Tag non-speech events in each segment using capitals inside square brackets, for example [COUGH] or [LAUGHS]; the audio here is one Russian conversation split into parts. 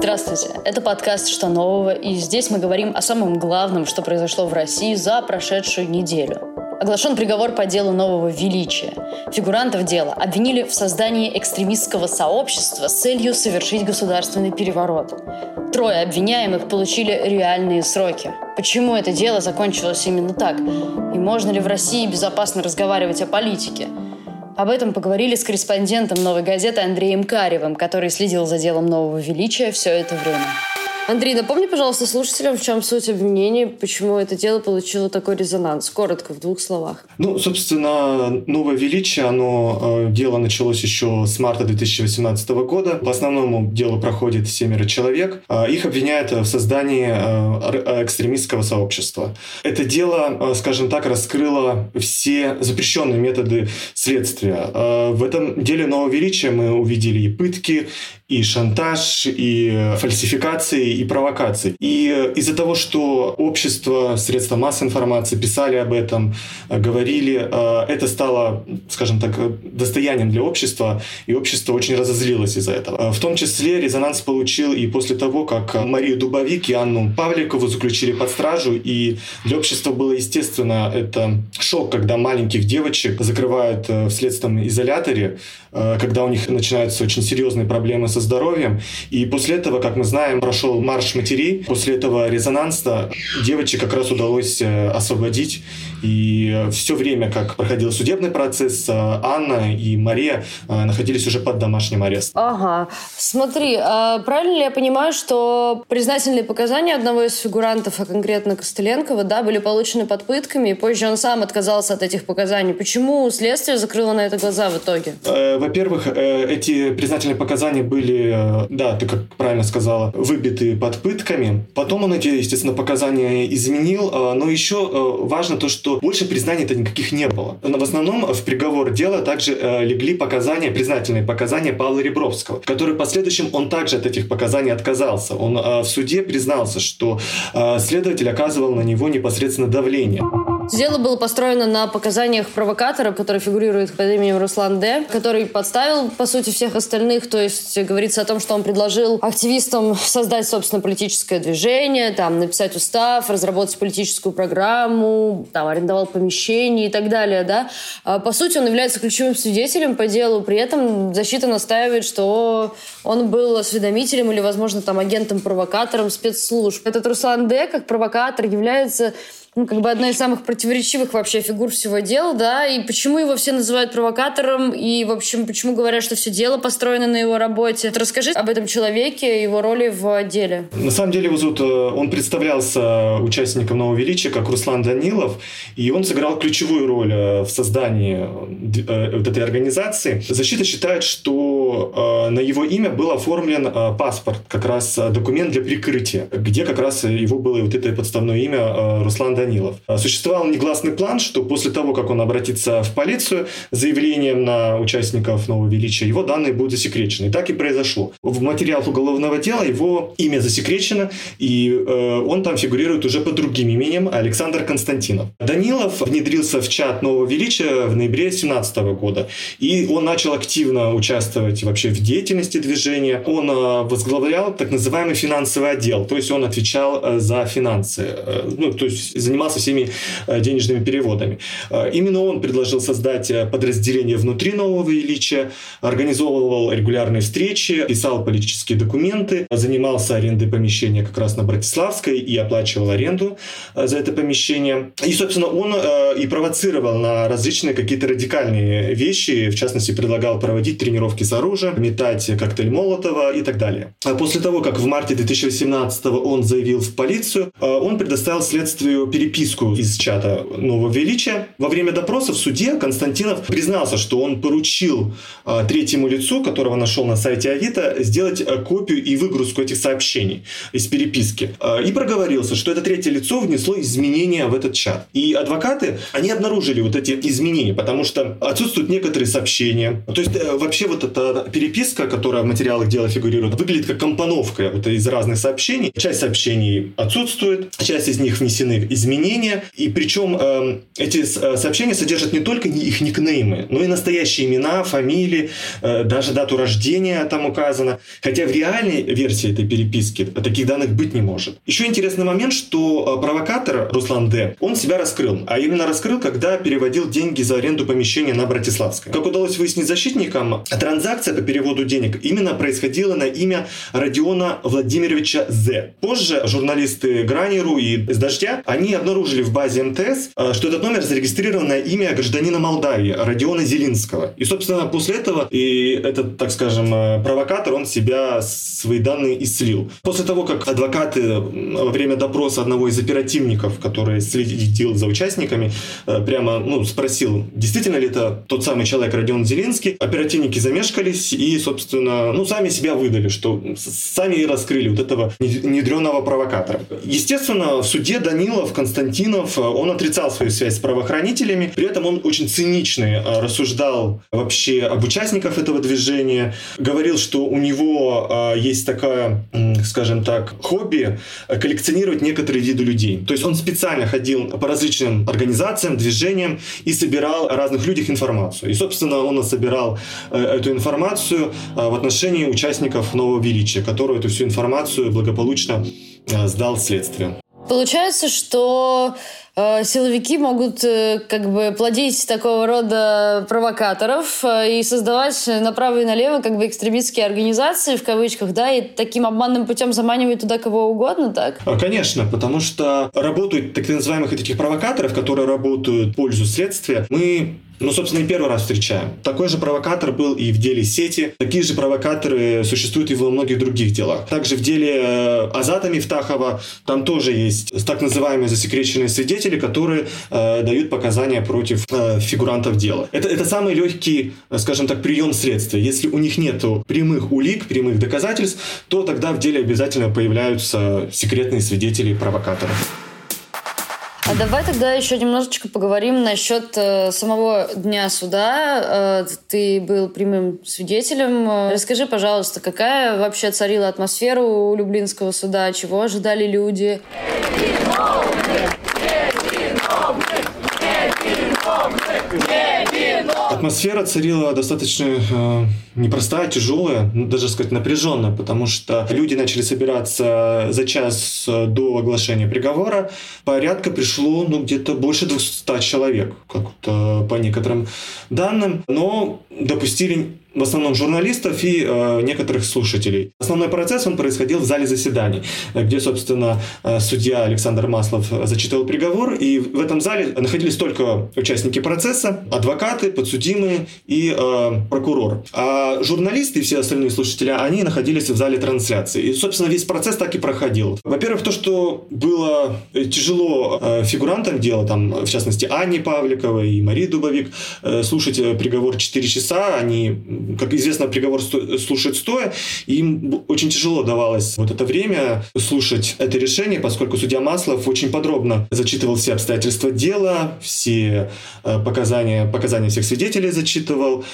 Здравствуйте, это подкаст «Что нового?» и здесь мы говорим о самом главном, что произошло в России за прошедшую неделю. Оглашен приговор по делу нового величия. Фигурантов дела обвинили в создании экстремистского сообщества с целью совершить государственный переворот. Трое обвиняемых получили реальные сроки. Почему это дело закончилось именно так? И можно ли в России безопасно разговаривать о политике? Об этом поговорили с корреспондентом «Новой газеты» Андреем Каревым, который следил за делом нового величия все это время. Андрей, напомни, пожалуйста, слушателям, в чем суть обвинений, почему это дело получило такой резонанс. Коротко, в двух словах. Ну, собственно, новое величие, оно, э, дело началось еще с марта 2018 года. По основному делу проходит семеро человек. Э, их обвиняют в создании э, экстремистского сообщества. Это дело, скажем так, раскрыло все запрещенные методы следствия. В этом деле нового величия мы увидели и пытки, и шантаж, и фальсификации, и провокации. И из-за того, что общество, средства массовой информации писали об этом, говорили, э, это стало, скажем так, достоянием для общества, и общество очень разозлилось из-за этого. В том числе резонанс получил и после того, как Марию Дубовик и Анну Павликову заключили под стражу, и для общества было, естественно, это шок, когда маленьких девочек закрывают э, в следственном изоляторе, э, когда у них начинаются очень серьезные проблемы с со здоровьем. И после этого, как мы знаем, прошел марш матерей. После этого резонанса девочек как раз удалось э, освободить. И все время, как проходил судебный процесс, э, Анна и Мария э, находились уже под домашним арестом. Ага. Смотри, а правильно ли я понимаю, что признательные показания одного из фигурантов, а конкретно Костыленкова, да, были получены под пытками, и позже он сам отказался от этих показаний. Почему следствие закрыло на это глаза в итоге? Во-первых, эти признательные показания были э, да, ты как правильно сказала, выбиты под пытками. Потом он эти, естественно, показания изменил, э, но еще э, важно то, что больше признаний-то никаких не было. В основном в приговор дела также легли показания, признательные показания Павла Ребровского, который в последующем он также от этих показаний отказался. Он в суде признался, что следователь оказывал на него непосредственно давление. Дело было построено на показаниях провокатора, который фигурирует под именем Руслан Д., который подставил, по сути, всех остальных. То есть говорится о том, что он предложил активистам создать, собственно, политическое движение, там, написать устав, разработать политическую программу, там, арендовал помещение и так далее, да. А, по сути, он является ключевым свидетелем по делу. При этом защита настаивает, что он был осведомителем или, возможно, там, агентом-провокатором спецслужб. Этот Руслан Д., как провокатор, является ну, как бы одна из самых противоречивых вообще фигур всего дела, да, и почему его все называют провокатором, и, в общем, почему говорят, что все дело построено на его работе. Расскажи об этом человеке, его роли в деле. На самом деле, его зовут, э, он представлялся участником Нового Величия как Руслан Данилов, и он сыграл ключевую роль э, в создании э, вот этой организации. Защита считает, что на его имя был оформлен паспорт, как раз документ для прикрытия, где как раз его было вот это подставное имя Руслан Данилов. Данилов. А, существовал негласный план, что после того, как он обратится в полицию с заявлением на участников Нового Величия, его данные будут засекречены. И так и произошло. В материалах уголовного дела его имя засекречено, и э, он там фигурирует уже под другим именем Александр Константинов. Данилов внедрился в чат Нового Величия в ноябре 2017 года, и он начал активно участвовать вообще в деятельности движения. Он э, возглавлял так называемый финансовый отдел, то есть он отвечал э, за финансы, э, ну, то есть занимался всеми э, денежными переводами. Э, именно он предложил создать э, подразделение внутри Нового Ильича, организовывал регулярные встречи, писал политические документы, занимался арендой помещения как раз на Братиславской и оплачивал аренду за это помещение. И, собственно, он и провоцировал на различные какие-то радикальные вещи, в частности, предлагал проводить тренировки с оружием, метать коктейль Молотова и так далее. А после того, как в марте 2018 он заявил в полицию, он предоставил следствию переписку из чата Нового Величия. Во время допроса в суде Константинов признался, что он поручил э, третьему лицу, которого нашел на сайте Авито, сделать э, копию и выгрузку этих сообщений из переписки. Э, и проговорился, что это третье лицо внесло изменения в этот чат. И адвокаты, они обнаружили вот эти изменения, потому что отсутствуют некоторые сообщения. То есть э, вообще вот что переписка, которая в материалах дела фигурирует, выглядит как компоновка вот из разных сообщений. Часть сообщений отсутствует, часть из них внесены изменения. И причем э, эти сообщения содержат не только их никнеймы, но и настоящие имена, фамилии, э, даже дату рождения там указано. Хотя в реальной версии этой переписки таких данных быть не может. Еще интересный момент, что э, провокатор Руслан Д. он себя раскрыл. А именно раскрыл, когда переводил деньги за аренду помещения на Братиславское. Как удалось выяснить защитникам, транзакция по переводу денег именно происходила на имя Родиона Владимировича З. Позже журналисты Гранеру и из «Дождя» они обнаружили в базе МТС, э, что этот номер зарегистрирован на имя гражданина Молдавии Родиона Зелинского. И, собственно, после этого и этот, так скажем, э, провокатор, он себя, свои данные исцелил. После того, как адвокаты во время допроса одного из оперативников, который следил за участниками, э, прямо ну, спросил, действительно ли это тот самый человек Родион Зелинский, оперативники замешкались и, собственно, ну, сами себя выдали, что сами и раскрыли вот этого недреного провокатора. Естественно, в суде Данилов, Константинов, э, он отрицал свою связь с правоохранителями, при этом он очень циничный э, рассуждал вообще об участниках этого движения, говорил, что у него э, есть такая, скажем так, хобби коллекционировать некоторые виды людей. То есть он специально ходил по различным организациям, движениям и собирал о разных людях информацию. И, собственно, он собирал эту информацию в отношении участников Нового Величия, который эту всю информацию благополучно сдал следствию. Получается, что э, силовики могут э, как бы плодить такого рода провокаторов э, и создавать направо и налево как бы экстремистские организации в кавычках, да, и таким обманным путем заманивать туда кого угодно, так? А, конечно, потому что работают так называемых таких провокаторов, которые работают в пользу следствия. Мы ну, собственно, и первый раз встречаем. Такой же провокатор был и в деле сети. Такие же провокаторы существуют и во многих других делах. Также в деле э, Азата Мифтахова там тоже есть так называемые засекреченные свидетели, которые э, дают показания против э, фигурантов дела. Это, это самый легкий, э, скажем так, прием следствия. Если у них нет прямых улик, прямых доказательств, то тогда в деле обязательно появляются секретные свидетели провокаторов. А давай тогда еще немножечко поговорим насчет э, самого дня суда. Э, ты был прямым свидетелем. Расскажи, пожалуйста, какая вообще царила атмосфера у Люблинского суда? Чего ожидали люди? Невиновны! Атмосфера царила достаточно э, непростая, тяжелая, ну, даже сказать напряженная, потому что люди начали собираться за час до оглашения приговора. Порядка пришло ну, где-то больше 200 человек, как-то по некоторым данным, но допустили в основном журналистов и э, некоторых слушателей. Основной процесс он происходил в зале заседаний, где, собственно, э, судья Александр Маслов зачитывал приговор, и в этом зале находились только участники процесса, адвокаты, подсудимые и э, прокурор. А журналисты и все остальные слушатели, они находились в зале трансляции. И, собственно, весь процесс так и проходил. Во-первых, то, что было тяжело э, фигурантам дела, там, в частности, Анне Павликовой и Марии Дубовик, э, слушать э, приговор 4 часа, они как известно, приговор слушают стоя, и им очень тяжело давалось вот это время слушать это решение, поскольку судья Маслов очень подробно зачитывал все обстоятельства дела, все э, показания, показания всех свидетелей зачитывал,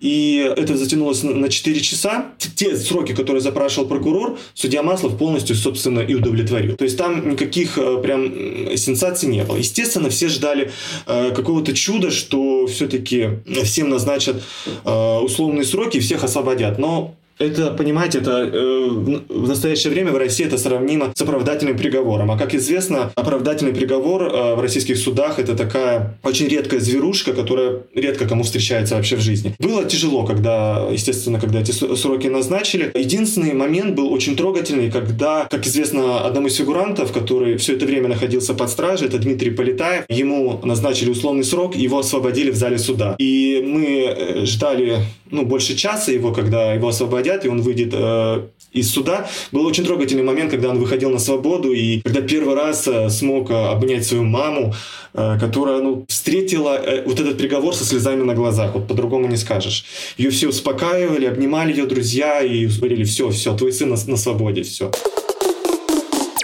и это затянулось на 4 часа. Те сроки, которые запрашивал прокурор, судья Маслов полностью, собственно, и удовлетворил. То есть там никаких э, прям сенсаций не было. Естественно, все ждали э, какого-то чуда, что все-таки всем назначат э, условные сроки и всех освободят. Но это, понимаете, это э, в настоящее время в России это сравнимо с оправдательным приговором. А как известно, оправдательный приговор э, в российских судах это такая очень редкая зверушка, которая редко кому встречается вообще в жизни. Было тяжело, когда, естественно, когда эти сроки назначили. Единственный момент был очень трогательный, когда, как известно, одному из фигурантов, который все это время находился под стражей, это Дмитрий Полетаев, ему назначили условный срок, его освободили в зале суда. И мы э, ждали ну, больше часа его, когда его освободят, и он выйдет э, из суда. Был очень трогательный момент, когда он выходил на свободу, и когда первый раз э, смог э, обнять свою маму, э, которая ну, встретила э, вот этот приговор со слезами на глазах, вот по-другому не скажешь. Ее все успокаивали, обнимали ее друзья и говорили, все, все, твой сын на, на свободе, все.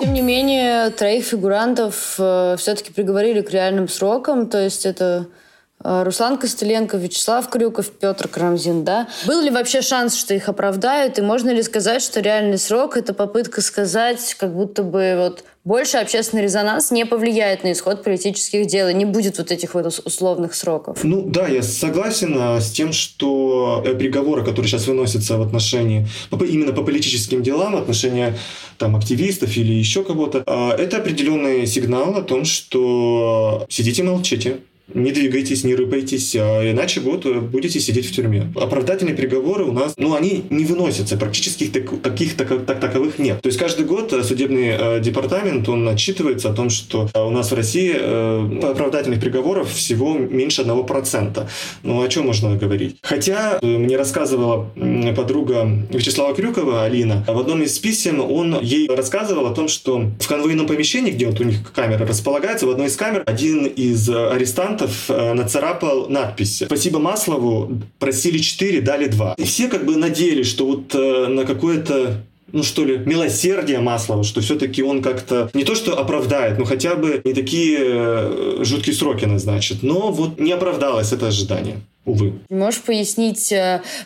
Тем не менее, троих фигурантов э, все-таки приговорили к реальным срокам, то есть это Руслан Костыленко, Вячеслав Крюков, Петр Крамзин, да? Был ли вообще шанс, что их оправдают? И можно ли сказать, что реальный срок — это попытка сказать, как будто бы вот больше общественный резонанс не повлияет на исход политических дел, и не будет вот этих вот условных сроков. Ну да, я согласен а, с тем, что э, приговоры, которые сейчас выносятся в отношении, именно по политическим делам, в отношении там, активистов или еще кого-то, а, это определенный сигнал о том, что сидите молчите, не двигайтесь, не рыпайтесь, а иначе вот э, будете сидеть в тюрьме. Оправдательные приговоры у нас, ну, они не выносятся, практически так, таких так, так, таковых нет. То есть каждый год э, судебный э, департамент, он отчитывается о том, что э, у нас в России э, оправдательных приговоров всего меньше 1%. Ну, о чем можно говорить? Хотя мне рассказывала подруга Вячеслава Крюкова, Алина, в одном из писем он ей рассказывал о том, что в конвойном помещении, где вот у них камера располагается, в одной из камер один из арестантов музыкантов э, нацарапал надпись «Спасибо Маслову, просили 4, дали 2». И все как бы надеялись, что вот э, на какое-то ну что ли, милосердие Маслова, что все-таки он как-то не то что оправдает, но хотя бы не такие э, жуткие сроки назначит. Но вот не оправдалось это ожидание. Увы. Можешь пояснить,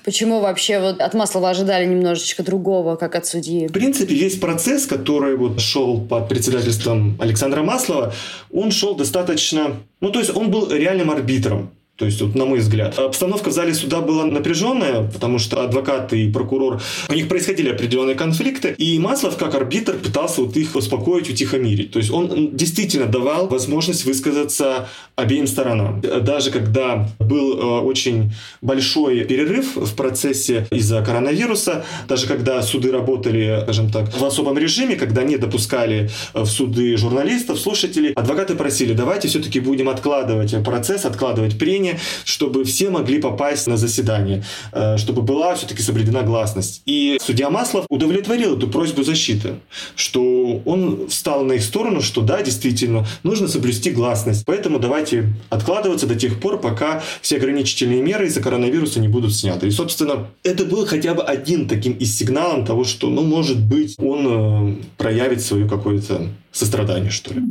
почему вообще вот от Маслова ожидали немножечко другого, как от судьи? В принципе, весь процесс, который вот шел под председательством Александра Маслова, он шел достаточно ну, то есть он был реальным арбитром. То есть, вот, на мой взгляд. Обстановка в зале суда была напряженная, потому что адвокат и прокурор, у них происходили определенные конфликты, и Маслов, как арбитр, пытался вот их успокоить, утихомирить. То есть, он действительно давал возможность высказаться обеим сторонам. Даже когда был э, очень большой перерыв в процессе из-за коронавируса, даже когда суды работали, скажем так, в особом режиме, когда не допускали в суды журналистов, слушателей, адвокаты просили, давайте все-таки будем откладывать процесс, откладывать прения, помещение, чтобы все могли попасть на заседание, э, чтобы была все-таки соблюдена гласность. И судья Маслов удовлетворил эту просьбу защиты, что он встал на их сторону, что да, действительно, нужно соблюсти гласность. Поэтому давайте откладываться до тех пор, пока все ограничительные меры из-за коронавируса не будут сняты. И, собственно, это был хотя бы один таким из сигналом того, что, ну, может быть, он э, проявит свою какое-то сострадание, что ли.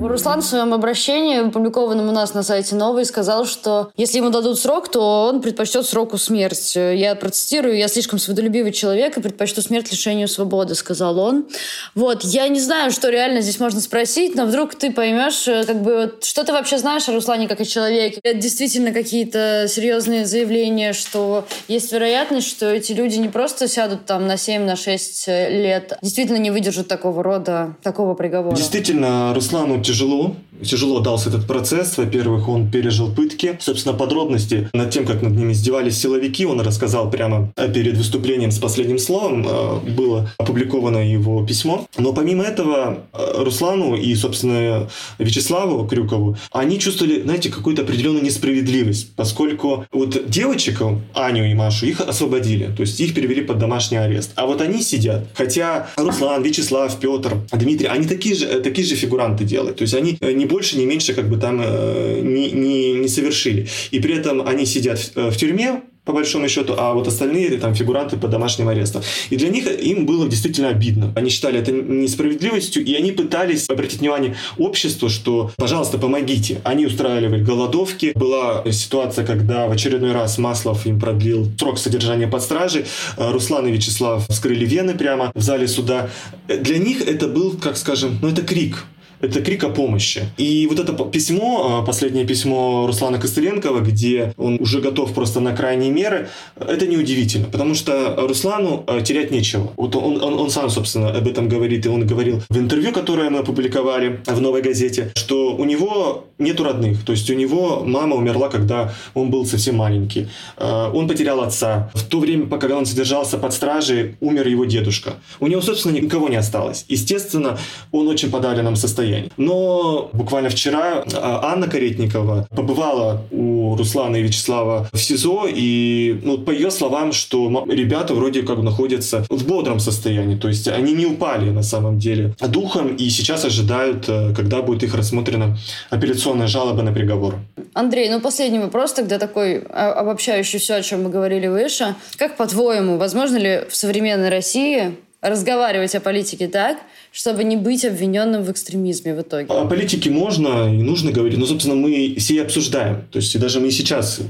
Руслан в своем обращении, опубликованном у нас на сайте «Новый», сказал, что если ему дадут срок, то он предпочтет сроку смерть. Я процитирую, «Я слишком свободолюбивый человек и предпочту смерть лишению свободы», сказал он. Вот, я не знаю, что реально здесь можно спросить, но вдруг ты поймешь, э, как бы, что ты вообще знаешь о Руслане как о человеке. Это действительно какие-то серьезные заявления, что есть вероятность, что эти люди не просто сядут там на 7, на 6 лет, действительно не выдержат такого рода, такого приговора. Действительно, Руслану тяжело. Тяжело дался этот процесс. Во-первых, он пережил пытки. Собственно, подробности над тем, как над ним издевались силовики, он рассказал прямо перед выступлением с последним словом. Э, было опубликовано его письмо. Но помимо этого, э, Руслану и, собственно, Вячеславу Крюкову, они чувствовали, знаете, какую-то определенную несправедливость, поскольку вот девочек, Аню и Машу, их освободили, то есть их перевели под домашний арест. А вот они сидят. Хотя Руслан, Вячеслав, Петр, Дмитрий, они такие же, э, такие же фигуранты делают. То есть они не больше, не меньше как бы там э, не, не, не совершили. И при этом они сидят в, э, в тюрьме, по большому счету, а вот остальные там фигуранты под домашним арестом. И для них им было действительно обидно. Они считали это несправедливостью, и они пытались обратить внимание обществу, что, пожалуйста, помогите. Они устраивали голодовки. Была ситуация, когда в очередной раз Маслов им продлил срок содержания под стражей. Э, Руслан и Вячеслав вскрыли вены прямо в зале суда. Для них это был, как скажем, ну это крик это крик о помощи. И вот это письмо, а, последнее письмо Руслана Костыленкова, где он уже готов просто на крайние меры, это неудивительно, потому что Руслану а, терять нечего. Вот он, он, он сам, собственно, об этом говорит, и он говорил в интервью, которое мы опубликовали в «Новой газете», что у него нету родных, то есть у него мама умерла, когда он был совсем маленький. А, он потерял отца. В то время, пока он содержался под стражей, умер его дедушка. У него, собственно, никого не осталось. Естественно, он очень подавленном состоянии состоянии. Но буквально вчера а, Анна Каретникова побывала у Руслана и Вячеслава в СИЗО, и ну, по ее словам, что ребята вроде как находятся в бодром состоянии, то есть они не упали на самом деле духом, и сейчас ожидают, э, когда будет их рассмотрена апелляционная жалоба на приговор. Андрей, ну последний вопрос тогда такой а, обобщающий все, о чем мы говорили выше. Как по-твоему, возможно ли в современной России разговаривать о политике так, чтобы не быть обвиненным в экстремизме в итоге? О политике можно и нужно говорить, но, собственно, мы все и обсуждаем. То есть и даже мы сейчас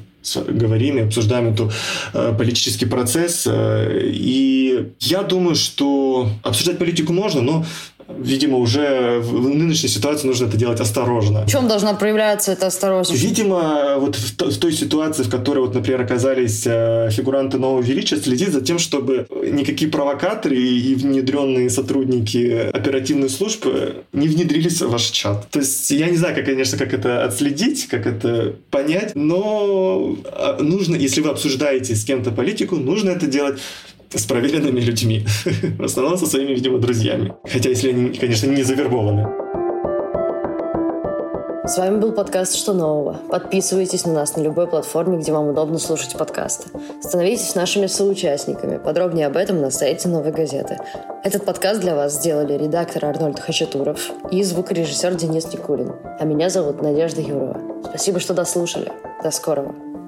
говорим и обсуждаем эту э, политический процесс. Э, и я думаю, что обсуждать политику можно, но видимо, уже в нынешней ситуации нужно это делать осторожно. В чем должна проявляться эта осторожность? Видимо, вот в, той ситуации, в которой, вот, например, оказались э, фигуранты нового величия, следить за тем, чтобы никакие провокаторы и внедренные сотрудники оперативных служб не внедрились в ваш чат. То есть я не знаю, как, конечно, как это отследить, как это понять, но а, нужно, если вы обсуждаете с кем-то политику, нужно это делать с проверенными людьми. [LAUGHS] В основном со своими, видимо, друзьями. Хотя, если они, конечно, не завербованы. С вами был подкаст «Что нового?». Подписывайтесь на нас на любой платформе, где вам удобно слушать подкасты. Становитесь нашими соучастниками. Подробнее об этом на сайте «Новой газеты». Этот подкаст для вас сделали редактор Арнольд Хачатуров и звукорежиссер Денис Никулин. А меня зовут Надежда Юрова. Спасибо, что дослушали. До скорого.